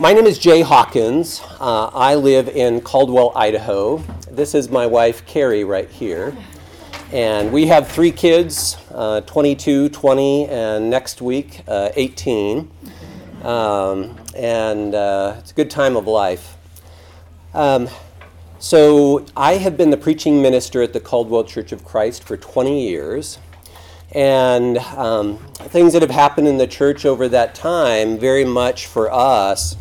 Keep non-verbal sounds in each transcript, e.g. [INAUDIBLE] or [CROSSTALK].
My name is Jay Hawkins. Uh, I live in Caldwell, Idaho. This is my wife, Carrie, right here. And we have three kids uh, 22, 20, and next week, uh, 18. Um, and uh, it's a good time of life. Um, so, I have been the preaching minister at the Caldwell Church of Christ for 20 years. And um, things that have happened in the church over that time, very much for us,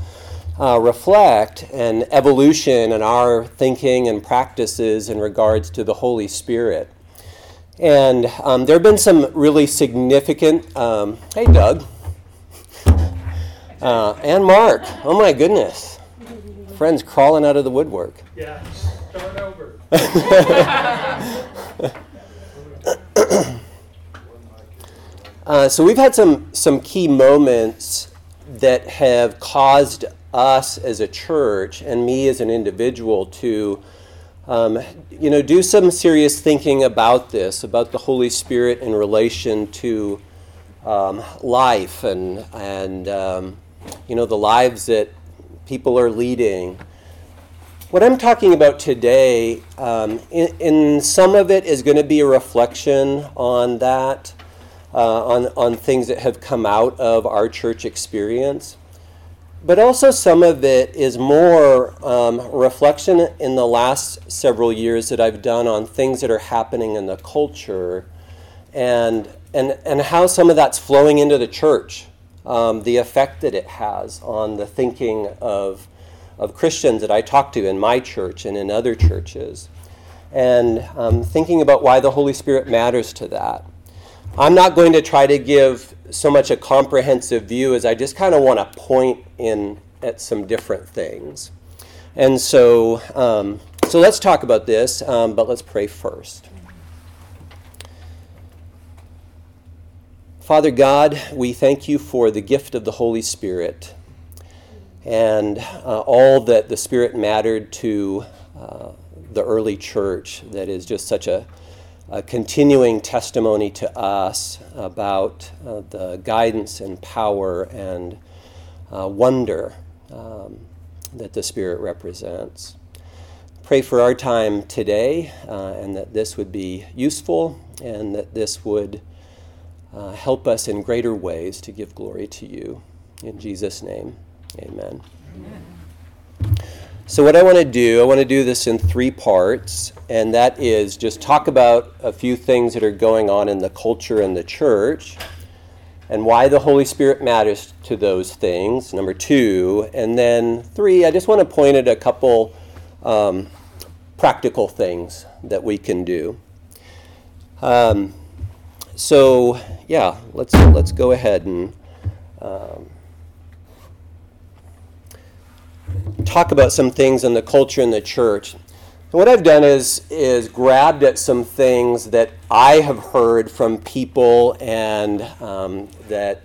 uh, reflect an evolution in our thinking and practices in regards to the Holy Spirit. And um, there have been some really significant, um, hey, Doug, uh, and Mark. Oh, my goodness. Friends crawling out of the woodwork. Yeah, start over. [LAUGHS] uh, so we've had some, some key moments that have caused us as a church and me as an individual to um, you know do some serious thinking about this about the holy spirit in relation to um, life and and um, you know the lives that people are leading. What i'm talking about today um, in, in, some of it is going to be a reflection on that uh, on, on things that have come out of our church experience but also some of it is more um, reflection in the last several years that I've done on things that are happening in the culture and, and, and how some of that's flowing into the church, um, the effect that it has on the thinking of, of Christians that I talk to in my church and in other churches, and um, thinking about why the Holy Spirit matters to that. I'm not going to try to give so much a comprehensive view as I just kind of want to point in at some different things. And so, um, so let's talk about this, um, but let's pray first. Father God, we thank you for the gift of the Holy Spirit and uh, all that the Spirit mattered to uh, the early church that is just such a a continuing testimony to us about uh, the guidance and power and uh, wonder um, that the Spirit represents. Pray for our time today uh, and that this would be useful and that this would uh, help us in greater ways to give glory to you. In Jesus' name, amen. amen. So, what I want to do, I want to do this in three parts, and that is just talk about a few things that are going on in the culture and the church, and why the Holy Spirit matters to those things, number two. And then three, I just want to point at a couple um, practical things that we can do. Um, so, yeah, let's, let's go ahead and. Um, talk about some things in the culture in the church. And what I've done is is grabbed at some things that I have heard from people and um, that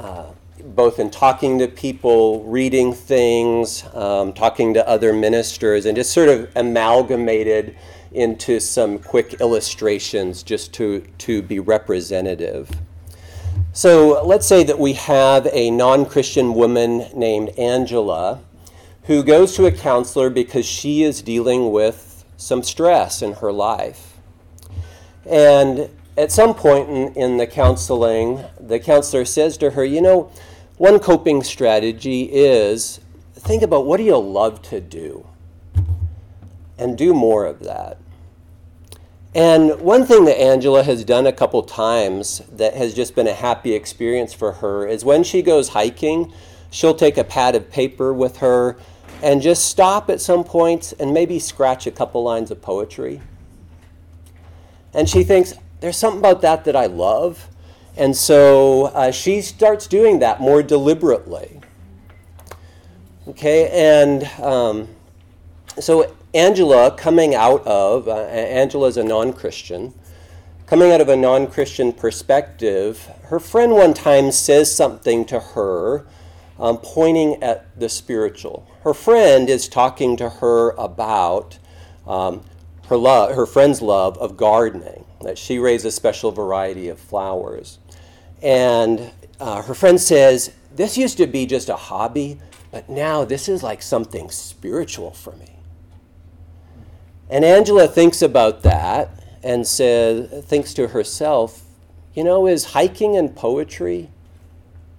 uh, both in talking to people, reading things, um, talking to other ministers, and just sort of amalgamated into some quick illustrations just to, to be representative. So let's say that we have a non Christian woman named Angela who goes to a counselor because she is dealing with some stress in her life. And at some point in, in the counseling, the counselor says to her, You know, one coping strategy is think about what do you love to do? And do more of that. And one thing that Angela has done a couple times that has just been a happy experience for her is when she goes hiking, she'll take a pad of paper with her and just stop at some points and maybe scratch a couple lines of poetry. And she thinks, there's something about that that I love. And so uh, she starts doing that more deliberately. Okay, and um, so Angela, coming out of, uh, Angela is a non Christian, coming out of a non Christian perspective, her friend one time says something to her um, pointing at the spiritual. Her friend is talking to her about um, her love, her friend's love of gardening. That she raises a special variety of flowers, and uh, her friend says, "This used to be just a hobby, but now this is like something spiritual for me. And Angela thinks about that and says, thinks to herself, you know, is hiking and poetry,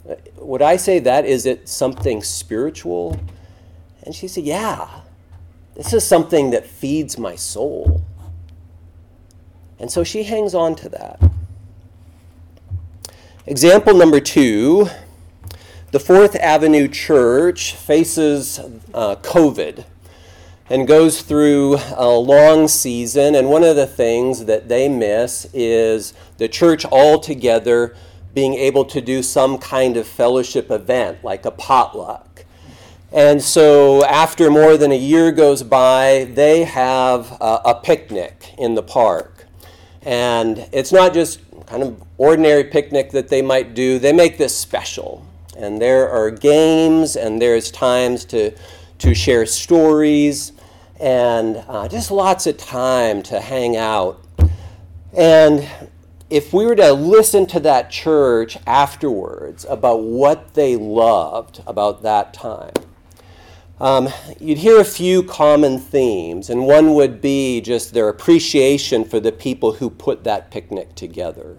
uh, would I say that? Is it something spiritual? And she said, yeah, this is something that feeds my soul. And so she hangs on to that. Example number two the Fourth Avenue Church faces uh, COVID and goes through a long season. And one of the things that they miss is the church altogether being able to do some kind of fellowship event, like a potluck. And so, after more than a year goes by, they have a, a picnic in the park. And it's not just kind of ordinary picnic that they might do, they make this special. And there are games, and there's times to, to share stories and uh, just lots of time to hang out. And if we were to listen to that church afterwards about what they loved about that time, um, you'd hear a few common themes, and one would be just their appreciation for the people who put that picnic together.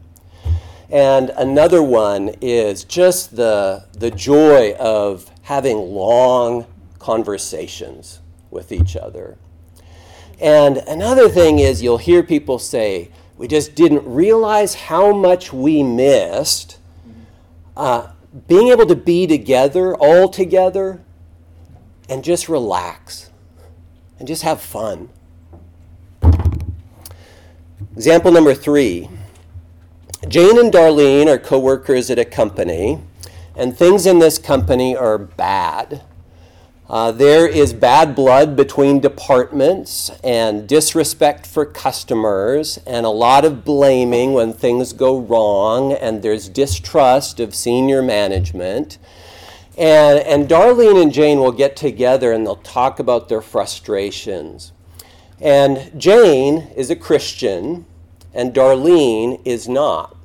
And another one is just the, the joy of having long conversations with each other. And another thing is, you'll hear people say, we just didn't realize how much we missed uh, being able to be together, all together, and just relax and just have fun. Example number three Jane and Darlene are co workers at a company, and things in this company are bad. Uh, there is bad blood between departments and disrespect for customers and a lot of blaming when things go wrong, and there's distrust of senior management. And, and Darlene and Jane will get together and they'll talk about their frustrations. And Jane is a Christian, and Darlene is not.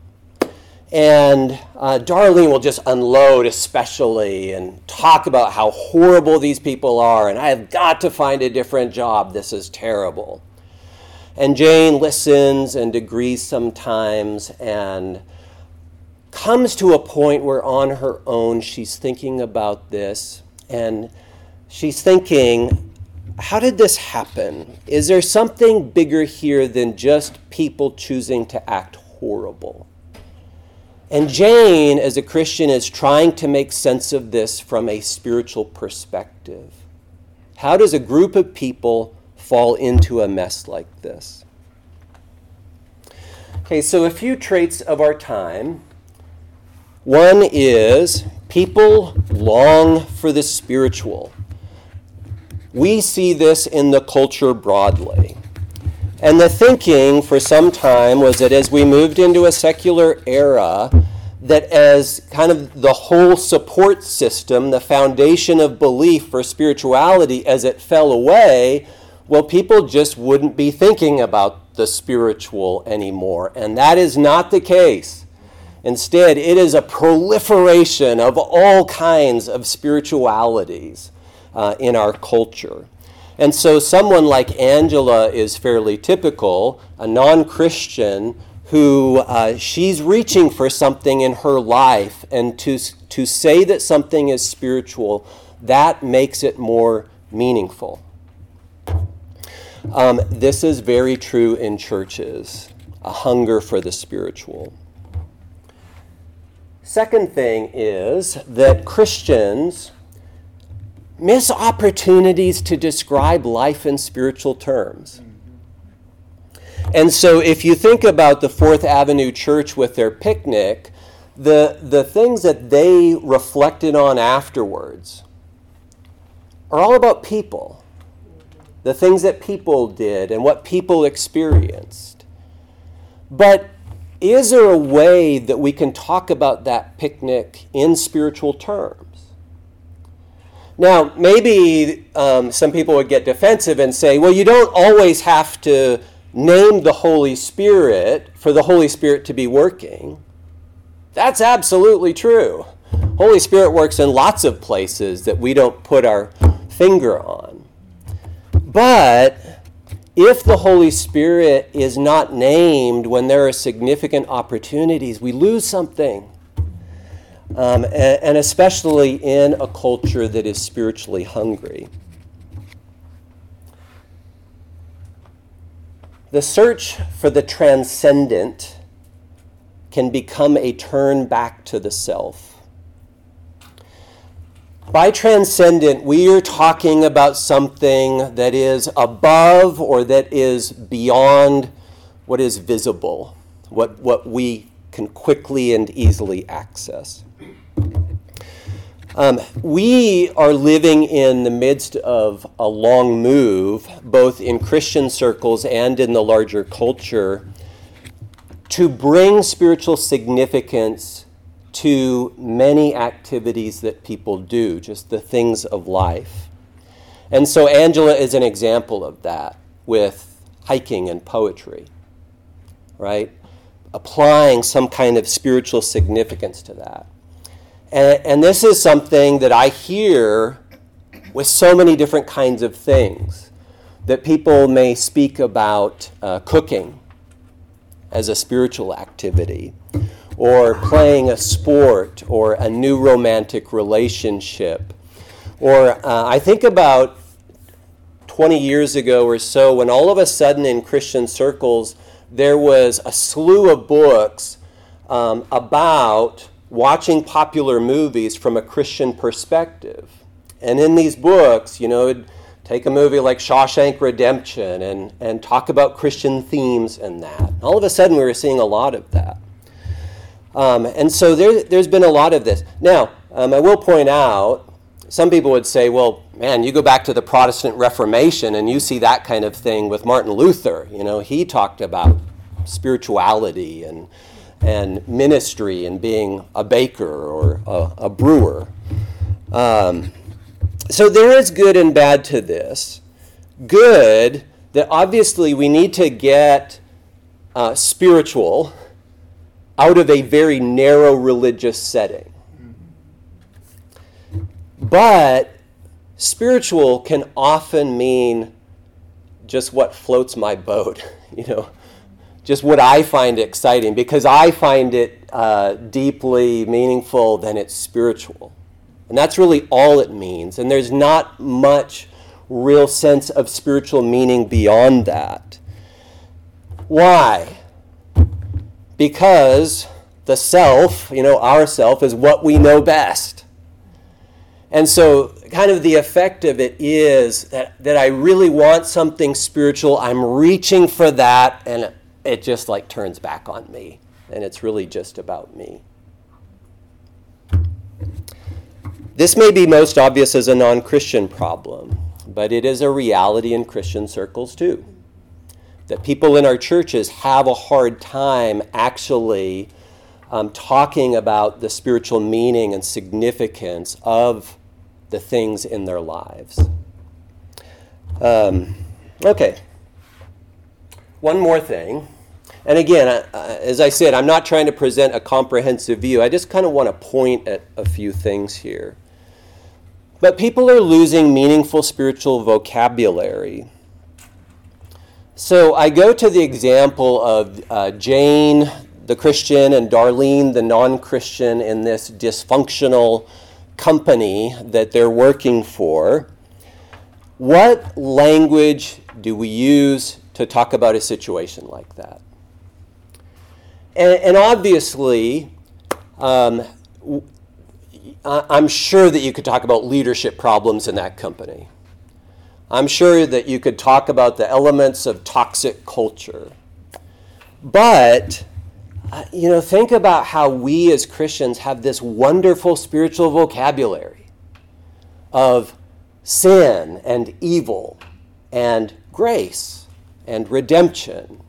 And uh, Darlene will just unload, especially, and talk about how horrible these people are, and I have got to find a different job. This is terrible. And Jane listens and agrees sometimes and comes to a point where, on her own, she's thinking about this and she's thinking, how did this happen? Is there something bigger here than just people choosing to act horrible? And Jane, as a Christian, is trying to make sense of this from a spiritual perspective. How does a group of people fall into a mess like this? Okay, so a few traits of our time. One is people long for the spiritual. We see this in the culture broadly. And the thinking for some time was that as we moved into a secular era, that as kind of the whole support system, the foundation of belief for spirituality, as it fell away, well, people just wouldn't be thinking about the spiritual anymore. And that is not the case. Instead, it is a proliferation of all kinds of spiritualities uh, in our culture. And so, someone like Angela is fairly typical, a non Christian who uh, she's reaching for something in her life, and to, to say that something is spiritual, that makes it more meaningful. Um, this is very true in churches a hunger for the spiritual. Second thing is that Christians miss opportunities to describe life in spiritual terms. And so, if you think about the Fourth Avenue Church with their picnic, the, the things that they reflected on afterwards are all about people. The things that people did and what people experienced. But is there a way that we can talk about that picnic in spiritual terms? Now, maybe um, some people would get defensive and say, well, you don't always have to name the Holy Spirit for the Holy Spirit to be working. That's absolutely true. Holy Spirit works in lots of places that we don't put our finger on. But if the Holy Spirit is not named when there are significant opportunities, we lose something. Um, and, and especially in a culture that is spiritually hungry. The search for the transcendent can become a turn back to the self. By transcendent, we are talking about something that is above or that is beyond what is visible, what, what we can quickly and easily access. Um, we are living in the midst of a long move, both in Christian circles and in the larger culture, to bring spiritual significance to many activities that people do, just the things of life. And so Angela is an example of that with hiking and poetry, right? Applying some kind of spiritual significance to that. And, and this is something that I hear with so many different kinds of things that people may speak about uh, cooking as a spiritual activity, or playing a sport, or a new romantic relationship. Or uh, I think about 20 years ago or so when all of a sudden in Christian circles there was a slew of books um, about watching popular movies from a Christian perspective. And in these books, you know, take a movie like Shawshank Redemption and, and talk about Christian themes and that. All of a sudden, we were seeing a lot of that. Um, and so there, there's been a lot of this. Now, um, I will point out, some people would say, well, man, you go back to the Protestant Reformation and you see that kind of thing with Martin Luther. You know, he talked about spirituality and and ministry and being a baker or a, a brewer. Um, so there is good and bad to this. Good, that obviously we need to get uh, spiritual out of a very narrow religious setting. But spiritual can often mean just what floats my boat, [LAUGHS] you know just what I find exciting because I find it uh, deeply meaningful, then it's spiritual. And that's really all it means. And there's not much real sense of spiritual meaning beyond that. Why? Because the self, you know, our self, is what we know best. And so, kind of the effect of it is that, that I really want something spiritual. I'm reaching for that, and it just like turns back on me. And it's really just about me. This may be most obvious as a non Christian problem, but it is a reality in Christian circles too. That people in our churches have a hard time actually um, talking about the spiritual meaning and significance of the things in their lives. Um, okay. One more thing. And again, as I said, I'm not trying to present a comprehensive view. I just kind of want to point at a few things here. But people are losing meaningful spiritual vocabulary. So I go to the example of uh, Jane, the Christian, and Darlene, the non Christian, in this dysfunctional company that they're working for. What language do we use to talk about a situation like that? And, and obviously, um, I'm sure that you could talk about leadership problems in that company. I'm sure that you could talk about the elements of toxic culture. But, uh, you know, think about how we as Christians have this wonderful spiritual vocabulary of sin and evil and grace and redemption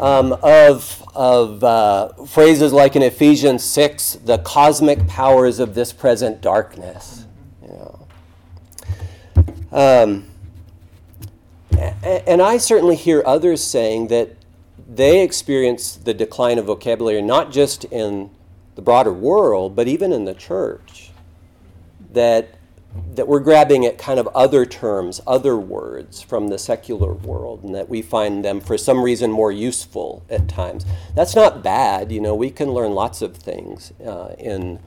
um, of, of uh, phrases like in Ephesians 6, the cosmic powers of this present darkness. Um, and I certainly hear others saying that they experience the decline of vocabulary not just in the broader world, but even in the church, that that we're grabbing at kind of other terms, other words from the secular world, and that we find them for some reason more useful at times. That's not bad, you know. We can learn lots of things uh, in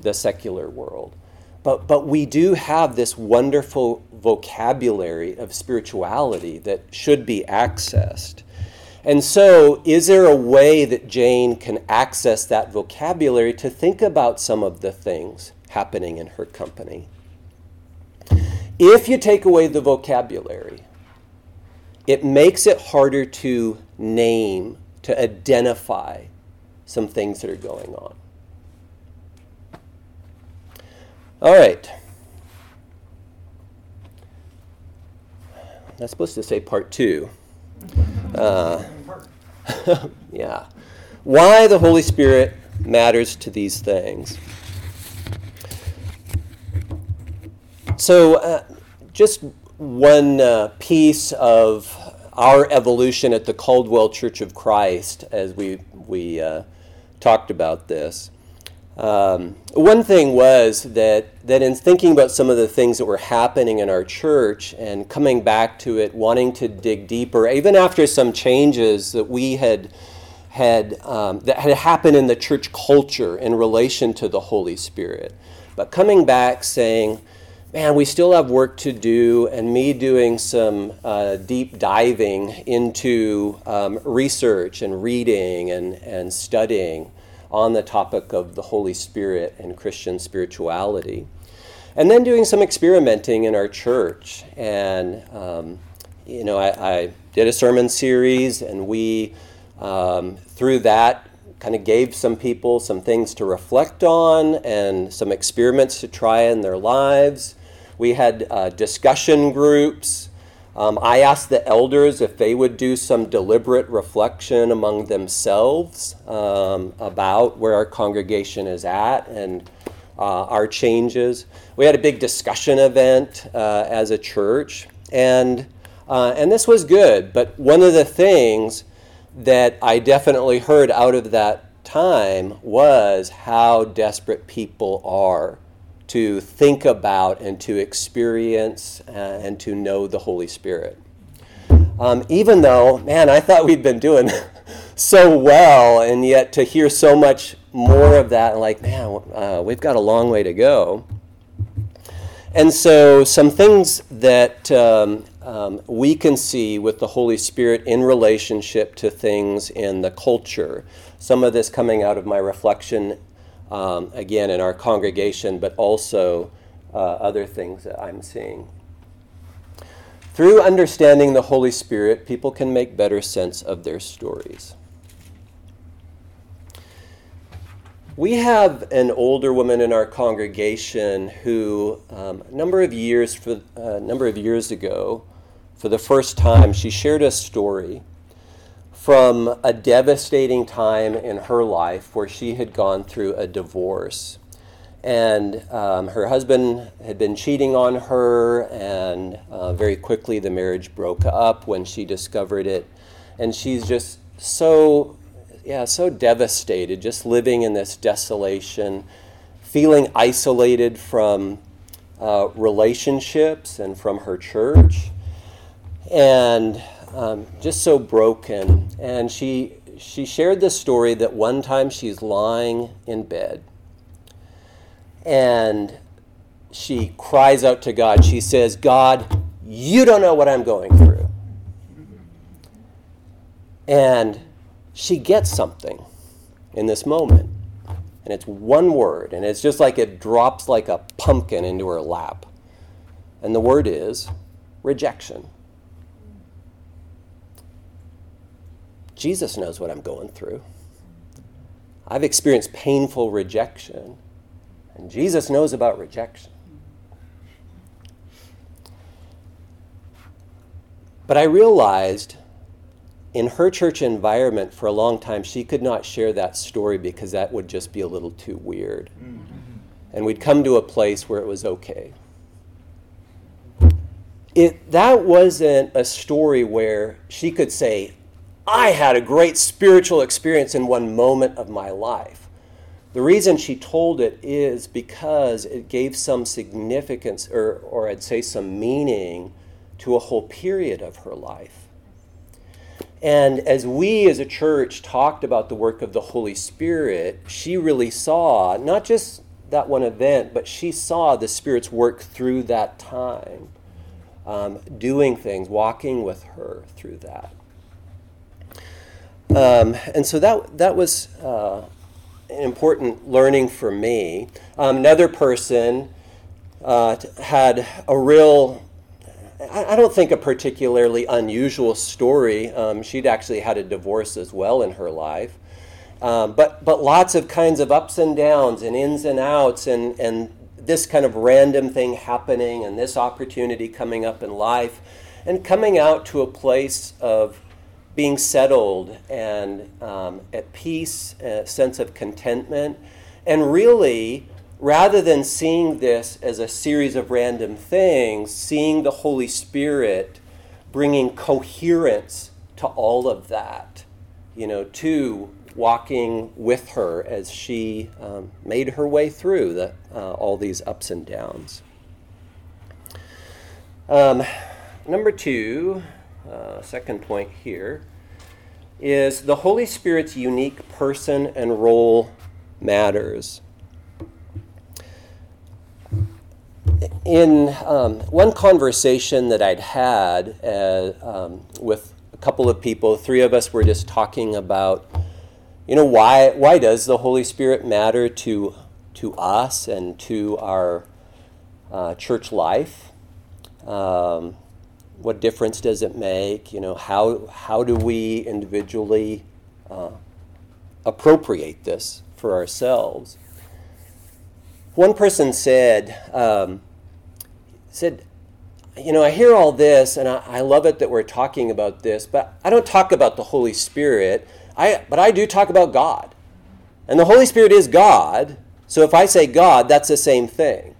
the secular world, but but we do have this wonderful vocabulary of spirituality that should be accessed. And so, is there a way that Jane can access that vocabulary to think about some of the things happening in her company? If you take away the vocabulary, it makes it harder to name, to identify some things that are going on. All right. That's supposed to say part two. Uh, [LAUGHS] yeah. Why the Holy Spirit matters to these things. So, uh, just one uh, piece of our evolution at the Caldwell Church of Christ as we, we uh, talked about this. Um, one thing was that, that in thinking about some of the things that were happening in our church and coming back to it, wanting to dig deeper, even after some changes that we had had um, that had happened in the church culture in relation to the Holy Spirit, but coming back saying, man, we still have work to do, and me doing some uh, deep diving into um, research and reading and, and studying on the topic of the Holy Spirit and Christian spirituality. And then doing some experimenting in our church. And, um, you know, I, I, did a sermon series, and we, um, through that, kind of gave some people some things to reflect on and some experiments to try in their lives. We had uh, discussion groups. Um, I asked the elders if they would do some deliberate reflection among themselves um, about where our congregation is at and uh, our changes. We had a big discussion event uh, as a church, and uh, and this was good. But one of the things that I definitely heard out of that time was how desperate people are to think about and to experience uh, and to know the Holy Spirit. Um, even though, man, I thought we'd been doing [LAUGHS] so well, and yet to hear so much more of that, like, man, uh, we've got a long way to go. And so, some things that um, um, we can see with the Holy Spirit in relationship to things in the culture. Some of this coming out of my reflection um, again, in our congregation, but also uh, other things that I'm seeing. Through understanding the Holy Spirit, people can make better sense of their stories. We have an older woman in our congregation who, um, a number of years for uh, number of years ago, for the first time, she shared a story from a devastating time in her life where she had gone through a divorce. And um, her husband had been cheating on her, and uh, very quickly the marriage broke up when she discovered it. And she's just so, yeah, so devastated, just living in this desolation, feeling isolated from uh, relationships and from her church. And um, just so broken. And she, she shared this story that one time she's lying in bed and she cries out to God. She says, God, you don't know what I'm going through. And she gets something in this moment. And it's one word, and it's just like it drops like a pumpkin into her lap. And the word is rejection. Jesus knows what I'm going through. I've experienced painful rejection, and Jesus knows about rejection. But I realized in her church environment for a long time, she could not share that story because that would just be a little too weird. Mm-hmm. And we'd come to a place where it was okay. It, that wasn't a story where she could say, I had a great spiritual experience in one moment of my life. The reason she told it is because it gave some significance, or, or I'd say some meaning, to a whole period of her life. And as we as a church talked about the work of the Holy Spirit, she really saw not just that one event, but she saw the Spirit's work through that time, um, doing things, walking with her through that. Um, and so that, that was uh, an important learning for me. Um, another person uh, had a real, I, don't think a particularly unusual story. Um, she'd actually had a divorce as well in her life. Um, but, but lots of kinds of ups and downs and ins and outs and, and this kind of random thing happening and this opportunity coming up in life and coming out to a place of being settled and um, at peace, a sense of contentment. And really, rather than seeing this as a series of random things, seeing the Holy Spirit bringing coherence to all of that, you know, to walking with her as she um, made her way through the, uh, all these ups and downs. Um, number two, uh, second point here is the Holy Spirit's unique person and role matters. In um, one conversation that I'd had uh, um, with a couple of people, three of us were just talking about, you know, why, why does the Holy Spirit matter to, to us and to our uh, church life? Um, what difference does it make? You know, how, how do we individually uh, appropriate this for ourselves? One person said, um, said, you know, I hear all this and I, I, love it that we're talking about this, but I don't talk about the Holy Spirit. I, but I do talk about God. And the Holy Spirit is God. So if I say God, that's the same thing.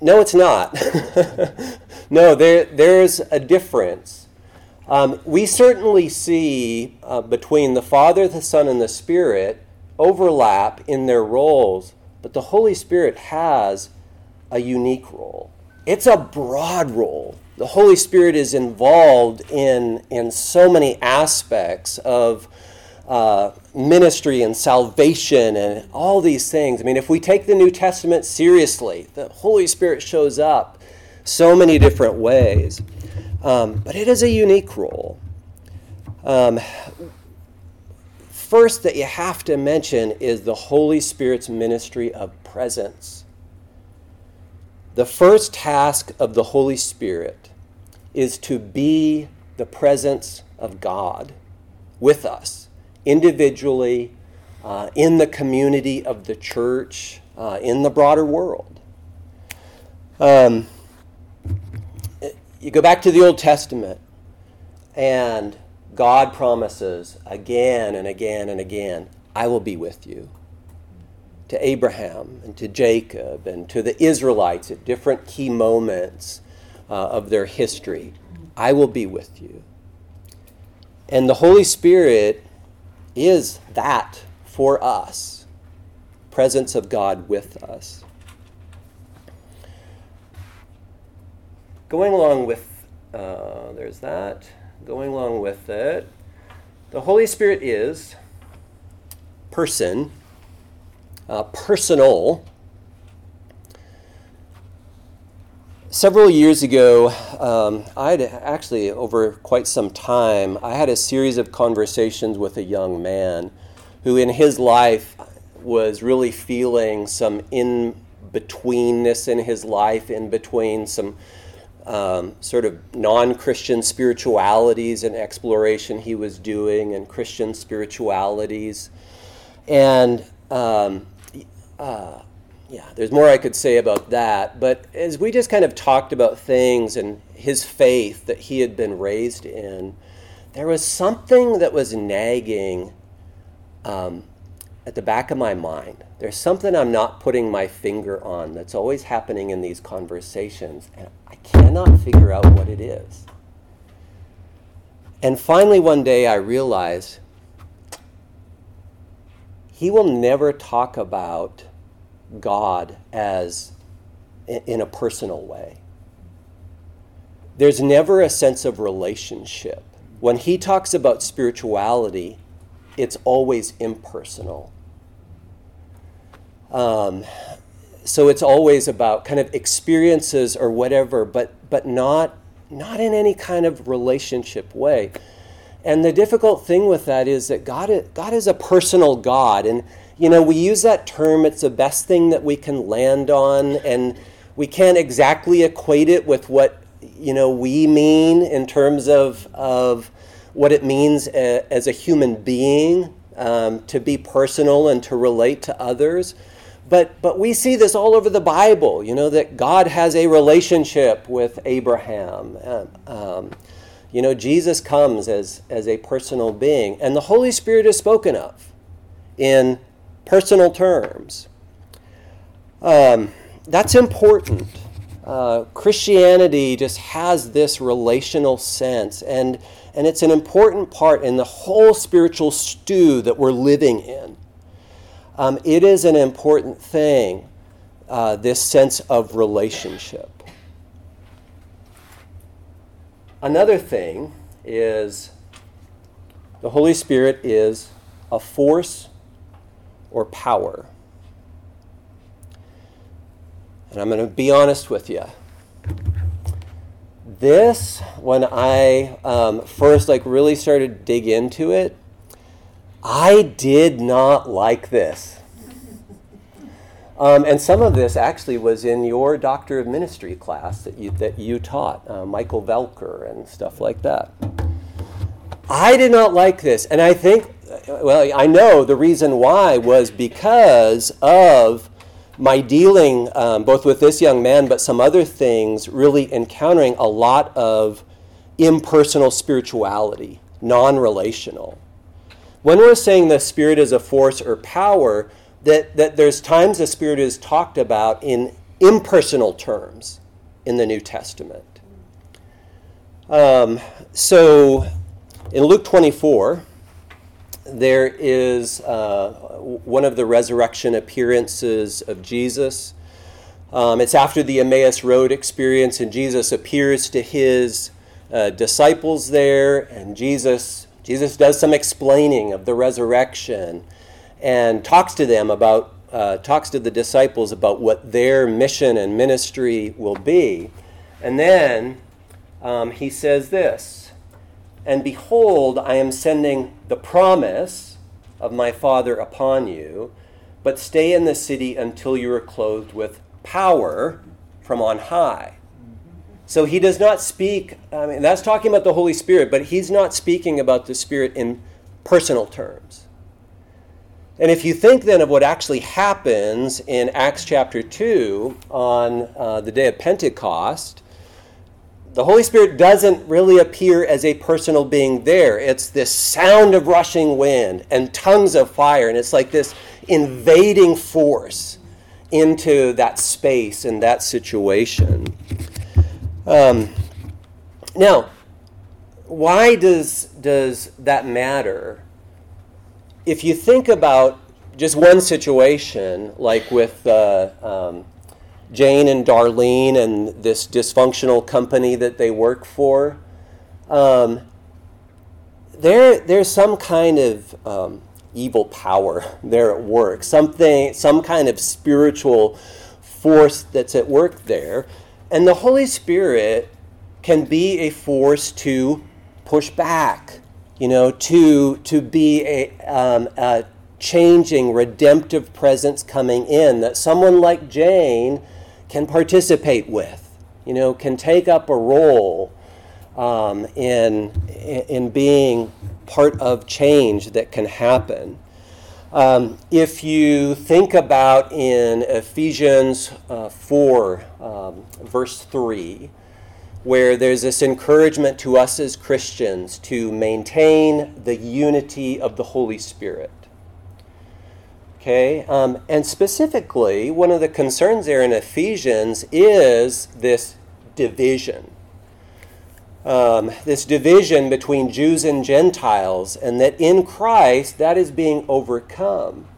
No, it's not. [LAUGHS] no, there, there's a difference. Um, we certainly see uh, between the Father, the Son, and the Spirit overlap in their roles, but the Holy Spirit has a unique role. It's a broad role. The Holy Spirit is involved in, in so many aspects of uh, ministry and salvation and all these things. I mean, if we take the New Testament seriously, the Holy Spirit shows up so many different ways. Um, but it is a unique role. Um, first, that you have to mention is the Holy Spirit's ministry of presence. The first task of the Holy Spirit is to be the presence of God with us individually, uh, in the community of the church, uh, in the broader world. Um, you go back to the Old Testament, and God promises again and again and again, I will be with you. To Abraham and to Jacob and to the Israelites at different key moments uh, of their history, I will be with you. And the Holy Spirit is that for us presence of God with us. Going along with, uh, there's that. Going along with it, the Holy Spirit is person, uh, personal, Several years ago, um, I had actually, over quite some time, I had a series of conversations with a young man who, in his life, was really feeling some in betweenness in his life, in between some um, sort of non Christian spiritualities and exploration he was doing, and Christian spiritualities. And um, uh, yeah, there's more I could say about that. But as we just kind of talked about things and his faith that he had been raised in, there was something that was nagging um, at the back of my mind. There's something I'm not putting my finger on that's always happening in these conversations, and I cannot figure out what it is. And finally, one day, I realized he will never talk about God as in a personal way. There's never a sense of relationship. When he talks about spirituality, it's always impersonal. Um, so it's always about kind of experiences or whatever, but but not not in any kind of relationship way. And the difficult thing with that is that God is, God is a personal God, and you know we use that term. It's the best thing that we can land on, and we can't exactly equate it with what you know we mean in terms of of what it means a, as a human being um, to be personal and to relate to others. But, but we see this all over the Bible, you know, that God has a relationship with Abraham. Um, you know, Jesus comes as, as a personal being, and the Holy Spirit is spoken of in personal terms. Um, that's important. Uh, Christianity just has this relational sense, and, and it's an important part in the whole spiritual stew that we're living in. Um, it is an important thing, uh, this sense of relationship. Another thing is the Holy Spirit is a force or power. And I'm going to be honest with you. This, when I um, first like really started to dig into it, I did not like this. Um, and some of this actually was in your Doctor of Ministry class that you, that you taught, uh, Michael Welker and stuff like that. I did not like this. And I think, well, I know the reason why was because of my dealing um, both with this young man, but some other things, really encountering a lot of impersonal spirituality, non relational. When we're saying the Spirit is a force or power, that, that there's times the Spirit is talked about in impersonal terms in the New Testament. Um, so in Luke 24, there is uh, one of the resurrection appearances of Jesus. Um, it's after the Emmaus Road experience, and Jesus appears to his uh, disciples there, and Jesus Jesus does some explaining of the resurrection and talks to them about uh, talks to the disciples about what their mission and ministry will be, and then um, he says this and behold, I am sending the promise of my Father upon you, but stay in the city until you are clothed with power from on high. So he does not speak, I mean, that's talking about the Holy Spirit, but he's not speaking about the Spirit in personal terms. And if you think then of what actually happens in Acts chapter 2 on uh, the day of Pentecost, the Holy Spirit doesn't really appear as a personal being there. It's this sound of rushing wind and tongues of fire, and it's like this invading force into that space and that situation. Um, now, why does, does that matter? If you think about just one situation, like with uh, um, Jane and Darlene and this dysfunctional company that they work for, um, there, there's some kind of um, evil power [LAUGHS] there at work, something, some kind of spiritual force that's at work there. And the Holy Spirit can be a force to push back, you know, to, to be a, um, a changing, redemptive presence coming in that someone like Jane can participate with, you know, can take up a role um, in, in being part of change that can happen. Um, if you think about in Ephesians uh, 4, um, verse 3, where there's this encouragement to us as Christians to maintain the unity of the Holy Spirit. Okay, um, and specifically, one of the concerns there in Ephesians is this division. Um, this division between Jews and Gentiles, and that in Christ that is being overcome.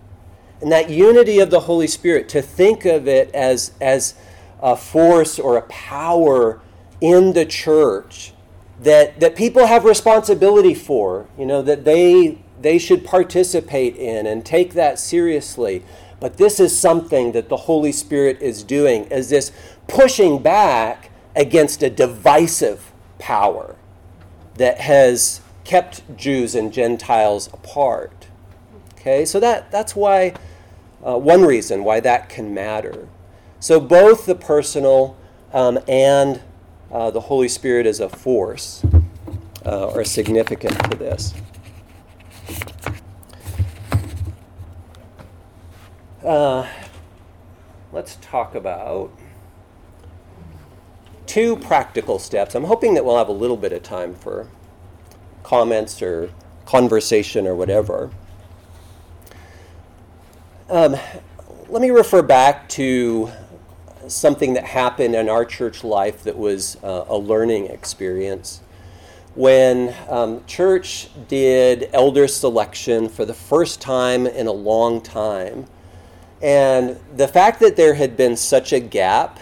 And that unity of the Holy Spirit, to think of it as, as a force or a power in the church that, that people have responsibility for, you know, that they, they should participate in and take that seriously. But this is something that the Holy Spirit is doing, is this pushing back against a divisive power that has kept Jews and Gentiles apart. Okay, so that, that's why, uh, one reason why that can matter. So both the personal um, and uh, the Holy Spirit as a force uh, are significant to this. Uh, let's talk about two practical steps. I'm hoping that we'll have a little bit of time for comments or conversation or whatever. Um, let me refer back to something that happened in our church life that was uh, a learning experience. When um, church did elder selection for the first time in a long time, and the fact that there had been such a gap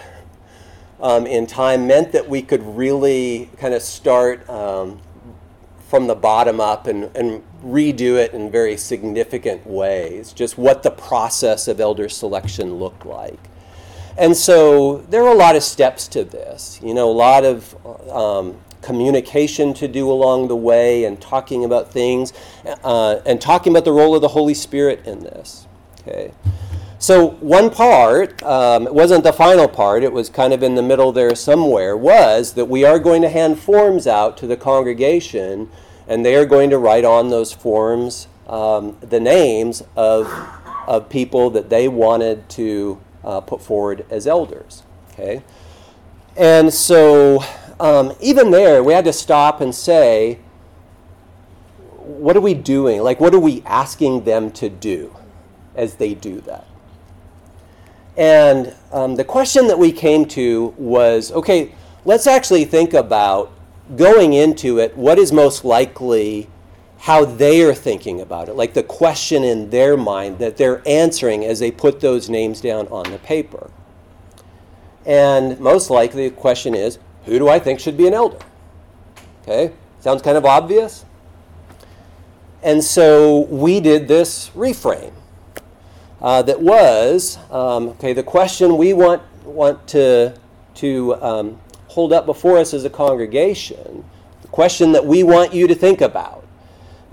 um, in time meant that we could really kind of start um, from the bottom up and, and redo it in very significant ways, just what the process of elder selection looked like. And so there are a lot of steps to this, you know, a lot of um, communication to do along the way and talking about things uh, and talking about the role of the Holy Spirit in this. Okay. So, one part, um, it wasn't the final part, it was kind of in the middle there somewhere, was that we are going to hand forms out to the congregation, and they are going to write on those forms um, the names of, of people that they wanted to uh, put forward as elders. Okay? And so, um, even there, we had to stop and say, what are we doing? Like, what are we asking them to do as they do that? And um, the question that we came to was okay, let's actually think about going into it, what is most likely how they are thinking about it, like the question in their mind that they're answering as they put those names down on the paper. And most likely the question is, who do I think should be an elder? Okay, sounds kind of obvious. And so we did this reframe uh, that was um, okay. The question we want want to to um, hold up before us as a congregation, the question that we want you to think about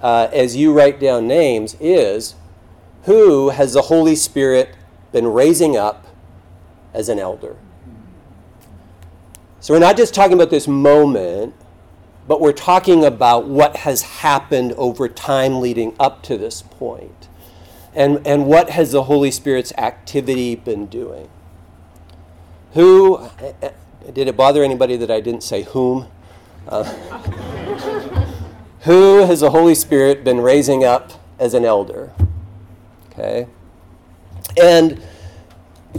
uh, as you write down names is, who has the Holy Spirit been raising up as an elder? So we're not just talking about this moment, but we're talking about what has happened over time leading up to this point and, and what has the Holy Spirit's activity been doing? Who, did it bother anybody that I didn't say whom? Uh, [LAUGHS] who has the Holy Spirit been raising up as an elder? Okay. And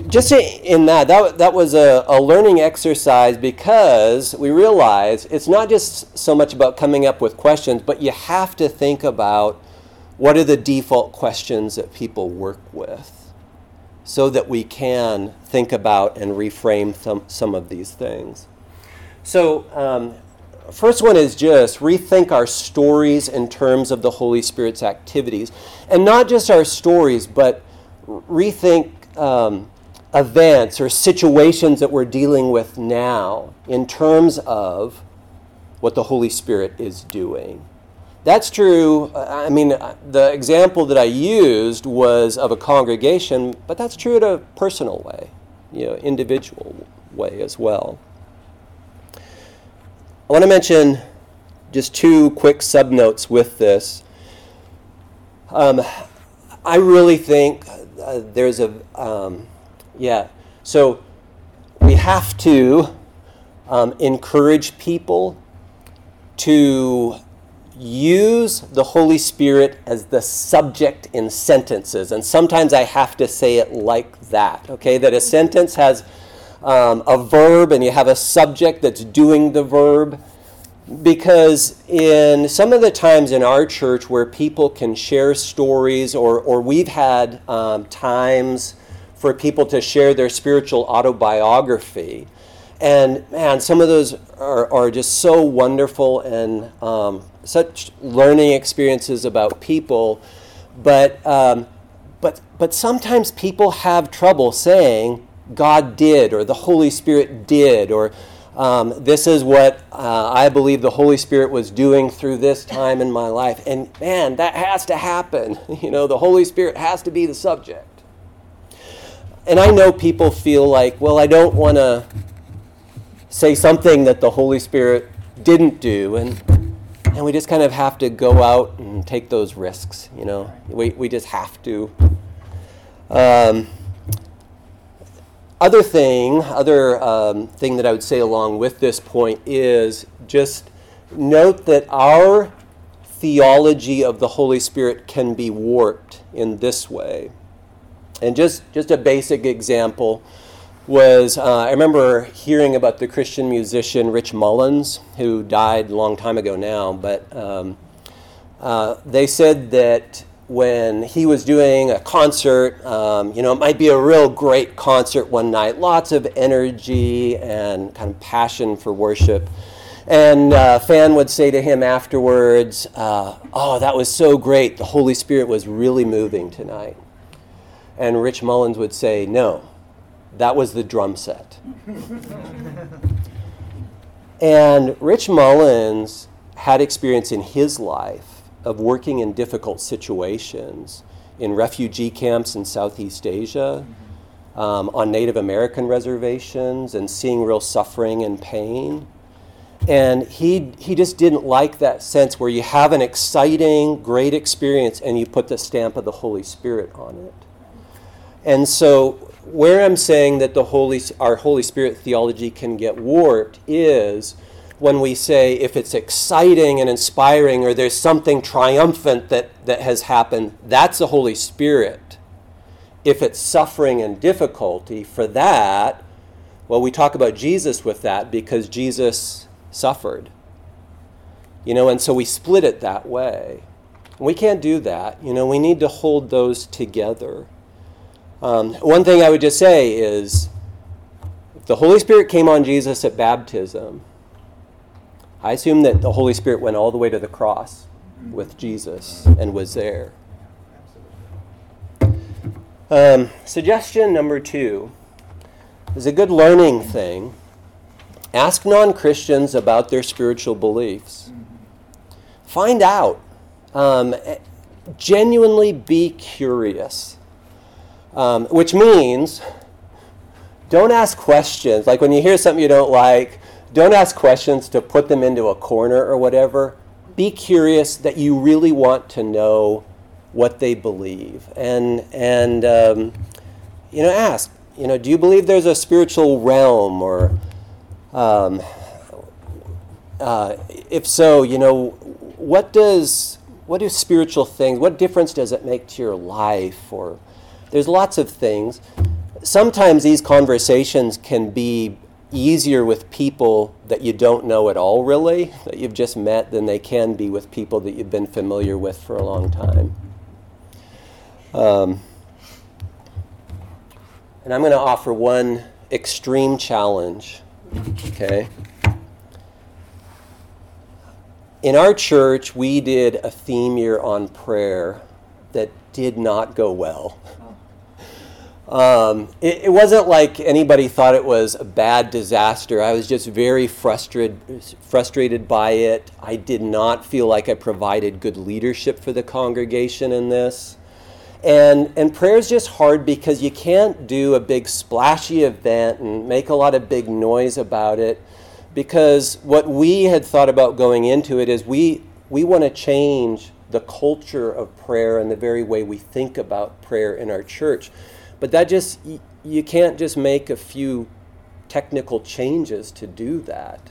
just in that, that, that was a, a learning exercise because we realize it's not just so much about coming up with questions, but you have to think about what are the default questions that people work with so that we can think about and reframe some, some of these things. So, um, first one is just rethink our stories in terms of the Holy Spirit's activities. And not just our stories, but rethink um, events or situations that we're dealing with now in terms of what the Holy Spirit is doing. That's true. I mean, the example that I used was of a congregation, but that's true in a personal way, you know, individual way as well. I want to mention just two quick subnotes with this. Um, I really think uh, there's a, um, yeah, so we have to um, encourage people to use the Holy Spirit as the subject in sentences. And sometimes I have to say it like that, okay? That a sentence has um, a verb and you have a subject that's doing the verb. because in some of the times in our church where people can share stories or, or we've had um, times for people to share their spiritual autobiography and man some of those are, are just so wonderful and um, such learning experiences about people but um, but but sometimes people have trouble saying god did or the holy spirit did or um, this is what uh, I believe the Holy Spirit was doing through this time in my life. And man, that has to happen. [LAUGHS] You know, the Holy Spirit has to be the subject. And I know people feel like, well, I don't want to say something that the Holy Spirit didn't do. And, and we just kind of have to go out and take those risks. You know, we, we just have to. Um, other thing, other um, thing that I would say along with this point is just note that our theology of the Holy Spirit can be warped in this way. And just, just a basic example was uh, I remember hearing about the Christian musician Rich Mullins, who died a long time ago now, but um, uh, they said that when he was doing a concert. Um, you know, it might be a real great concert one night, lots of energy and kind of passion for worship. And uh, fan would say to him afterwards, uh, Oh, that was so great. The Holy Spirit was really moving tonight. And Rich Mullins would say, No, that was the drum set. and Rich Mullins had experience in his life of working in difficult situations in refugee camps in Southeast Asia, um, on Native American reservations, and seeing real suffering and pain. And he, he just didn't like that sense where you have an exciting, great experience and you put the stamp of the Holy Spirit on it. And so, where I'm saying that the Holy, our Holy Spirit theology can get warped is when we say if it's exciting and inspiring or there's something triumphant that, that has happened, that's the Holy Spirit. If it's suffering and difficulty, for that, well, we talk about Jesus with that because Jesus suffered. You know, and so we split it that way. We can't do that. You know, we need to hold those together. Um, one thing I would just say is if the Holy Spirit came on Jesus at baptism, I assume that the Holy Spirit went all the way to the cross with Jesus and was there. Um, suggestion number two is a good learning thing. Ask non Christians about their spiritual beliefs. Find out. Um, genuinely be curious. Um, which means don't ask questions. Like when you hear something you don't like, don't ask questions to put them into a corner or whatever. Be curious that you really want to know what they believe. And, and um, you know, ask, you know, do you believe there's a spiritual realm or um, uh, if so, you know, what does what do spiritual things? What difference does it make to your life? Or there's lots of things. Sometimes these conversations can be easier with people that you don't know at all, really, that you've just met, than they can be with people that you've been familiar with for a long time. Um, and I'm going to offer one extreme challenge. Okay? In our church, we did a theme year on prayer that did not go well. [LAUGHS] Um, it, it, wasn't like anybody thought it was a bad disaster. I was just very frustrated, frustrated by it. I did not feel like I provided good leadership for the congregation in this. And, and prayer is just hard because you can't do a big splashy event and make a lot of big noise about it. Because what we had thought about going into it is we, we want to change the culture of prayer and the very way we think about prayer in our church. But that just, you can't just make a few technical changes to do that.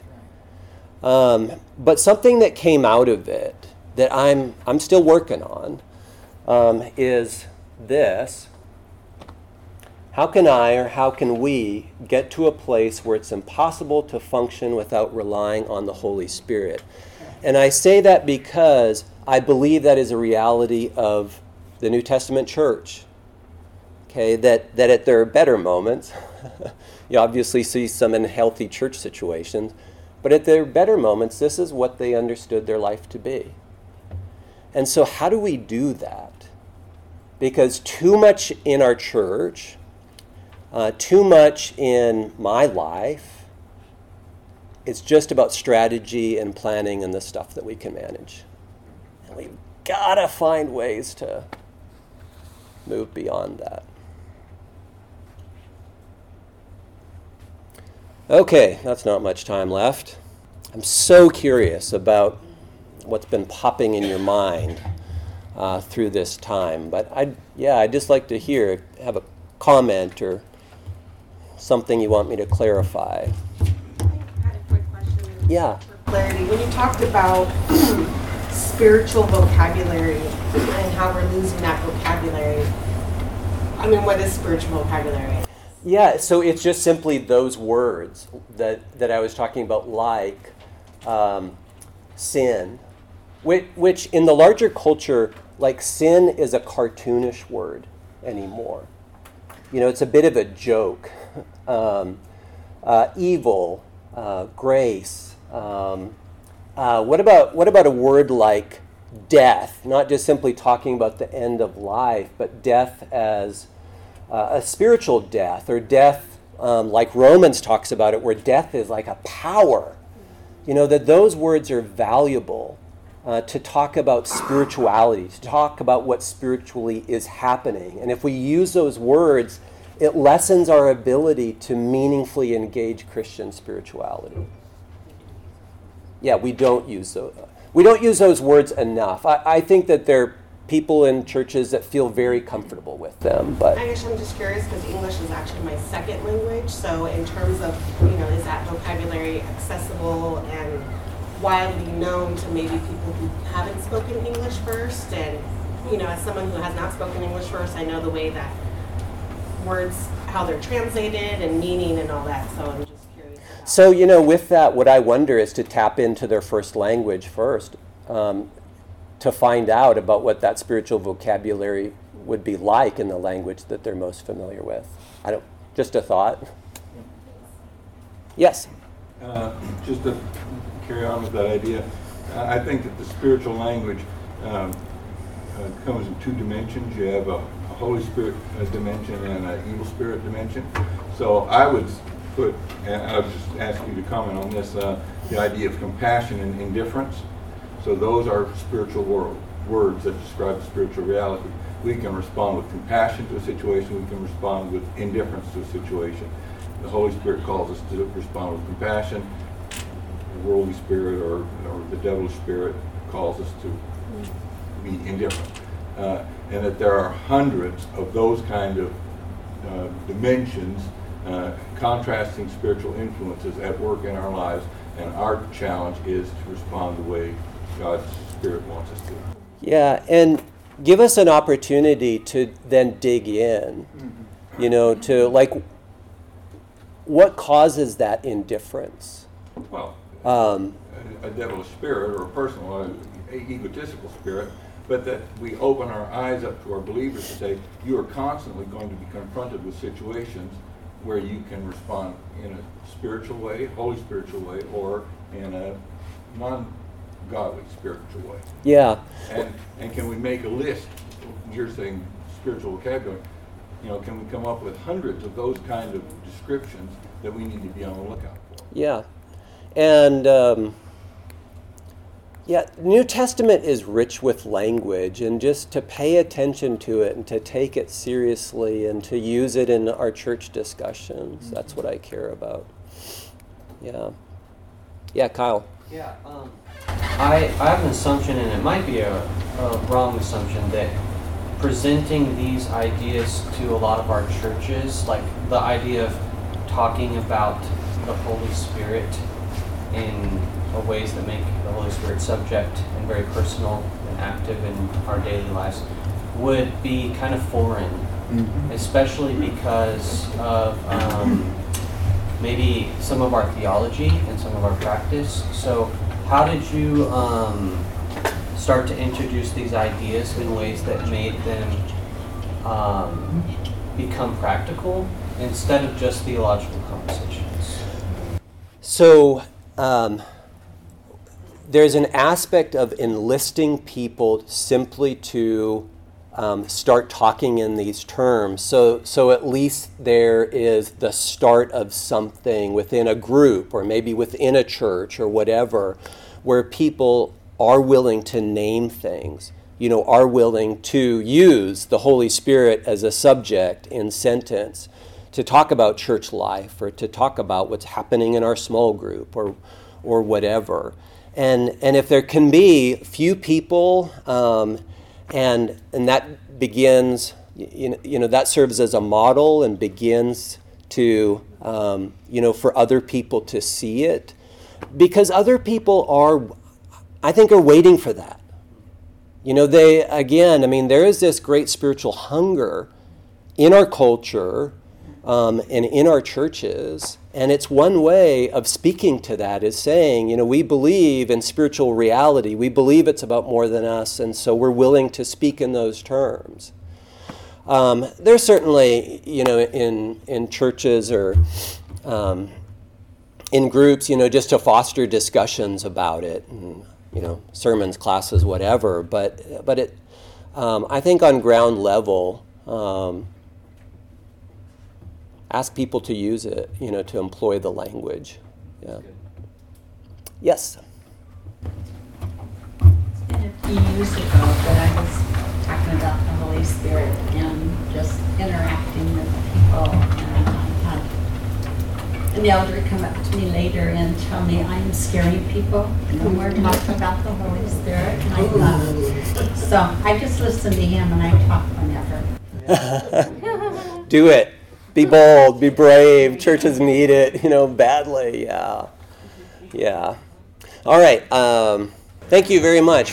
Um, but something that came out of it that I'm, I'm still working on um, is this. How can I or how can we get to a place where it's impossible to function without relying on the Holy Spirit? And I say that because I believe that is a reality of the New Testament church. Okay, that, that at their better moments, [LAUGHS] you obviously see some unhealthy church situations, but at their better moments, this is what they understood their life to be. And so, how do we do that? Because too much in our church, uh, too much in my life, it's just about strategy and planning and the stuff that we can manage. And we've got to find ways to move beyond that. Okay, that's not much time left. I'm so curious about what's been popping in your mind uh, through this time. But I, yeah, I'd just like to hear, have a comment or something you want me to clarify. I had a quick question. Yeah. For clarity, when you talked about [CLEARS THROAT] spiritual vocabulary and how we're losing that vocabulary, I mean, what is spiritual vocabulary? Yeah, so it's just simply those words that, that I was talking about, like um, sin, which, which in the larger culture, like sin is a cartoonish word anymore. You know, it's a bit of a joke. [LAUGHS] Um, uh, evil, uh, grace. Um, uh, what about what about a word like death? Not just simply talking about the end of life, but death as uh, a spiritual death or death um, like Romans talks about it, where death is like a power. You know that those words are valuable uh, to talk about spirituality, to talk about what spiritually is happening, and if we use those words it lessens our ability to meaningfully engage Christian spirituality. Yeah, we don't use those. We don't use those words enough. I, I think that there are people in churches that feel very comfortable with them, but I guess I'm just curious because English is actually my second language. So, in terms of, you know, is that vocabulary accessible and widely known to maybe people who haven't spoken English first? And, you know, as someone who has not spoken English first, I know the way that words, how they're translated and meaning and all that. So, I'm just curious. So, you know, with that, what I wonder is to tap into their first language first, um, to find out about what that spiritual vocabulary would be like in the language that they're most familiar with. I don't, just a thought. Yes. Uh, Just to carry on with that idea, uh, I think that the spiritual language um, uh, comes in two dimensions. You have a a Holy Spirit uh, dimension and an evil spirit dimension. So I would put, and I would just ask you to comment on this, uh, the idea of compassion and indifference. So those are spiritual world, words that describe spiritual reality. We can respond with compassion to a situation, we can respond with indifference to a situation. The Holy Spirit calls us to respond with compassion. The worldly spirit or, or the devilish spirit calls us to be indifferent. Uh, and that there are hundreds of those kind of uh, dimensions, uh, contrasting spiritual influences at work in our lives, and our challenge is to respond the way God's Spirit wants us to. Yeah, and give us an opportunity to then dig in, you know, to like what causes that indifference? Well, Um, a, a devilish spirit or a personal, a, egotistical spirit, but that we open our eyes up to our believers to say, you are constantly going to be confronted with situations where you can respond in a spiritual way, holy spiritual way, or in a non-godly spiritual way. yeah, And, and can we make a list, you're saying spiritual vocabulary, you know, can we come up with hundreds of those kind of descriptions that we need to be on the lookout for? yeah. And um, yeah, New Testament is rich with language, and just to pay attention to it and to take it seriously and to use it in our church discussions. That's what I care about. Yeah. Yeah, Kyle. Yeah, um, I, I have an assumption, and it might be a, a wrong assumption, that presenting these ideas to a lot of our churches, like the idea of talking about the Holy Spirit in ways that make the Holy Spirit subject and very personal and active in our daily lives, would be kind of foreign especially because of um, maybe some of our theology and some of our practice. So, how did you um, start to introduce these ideas in ways that made them um, become practical instead of just theological conversations? So um, there's an aspect of enlisting people simply to um, start talking in these terms. So, so at least there is the start of something within a group or maybe within a church or whatever, where people are willing to name things. You know, are willing to use the Holy Spirit as a subject in sentence to talk about church life or to talk about what's happening in our small group or, or whatever. And, and if there can be few people, um, and, and that begins, you know, that serves as a model and begins to, um, you know, for other people to see it. Because other people are, I think, are waiting for that. You know, they, again, I mean, there is this great spiritual hunger in our culture um, and in our churches. And it's one way of speaking to that is saying, you know, we believe in spiritual reality. We believe it's about more than us, and so we're willing to speak in those terms. Um, there's certainly, you know, in in churches or um, in groups, you know, just to foster discussions about it, and, you know, sermons, classes, whatever. But but it, um, I think on ground level. Um, ask people to use it, you know, to employ the language. Yeah. Yes. It's been a few years ago that I was talking about the Holy Spirit and just interacting with people. And I had an elder come up to me later and tell me I'm scaring people when we're talking about the Holy Spirit. And I thought, so I just listen to him and I talk whenever. [LAUGHS] Do it. Be bold. Be brave. Churches need it, you know, badly. Yeah. Yeah. All right. Um, thank you very much.